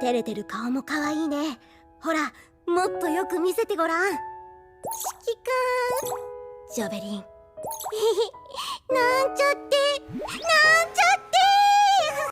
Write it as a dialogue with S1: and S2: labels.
S1: 照れてる顔も可愛いね。ほらもっとよく見せてごらん。しきくんジョベリン。なんちゃって。な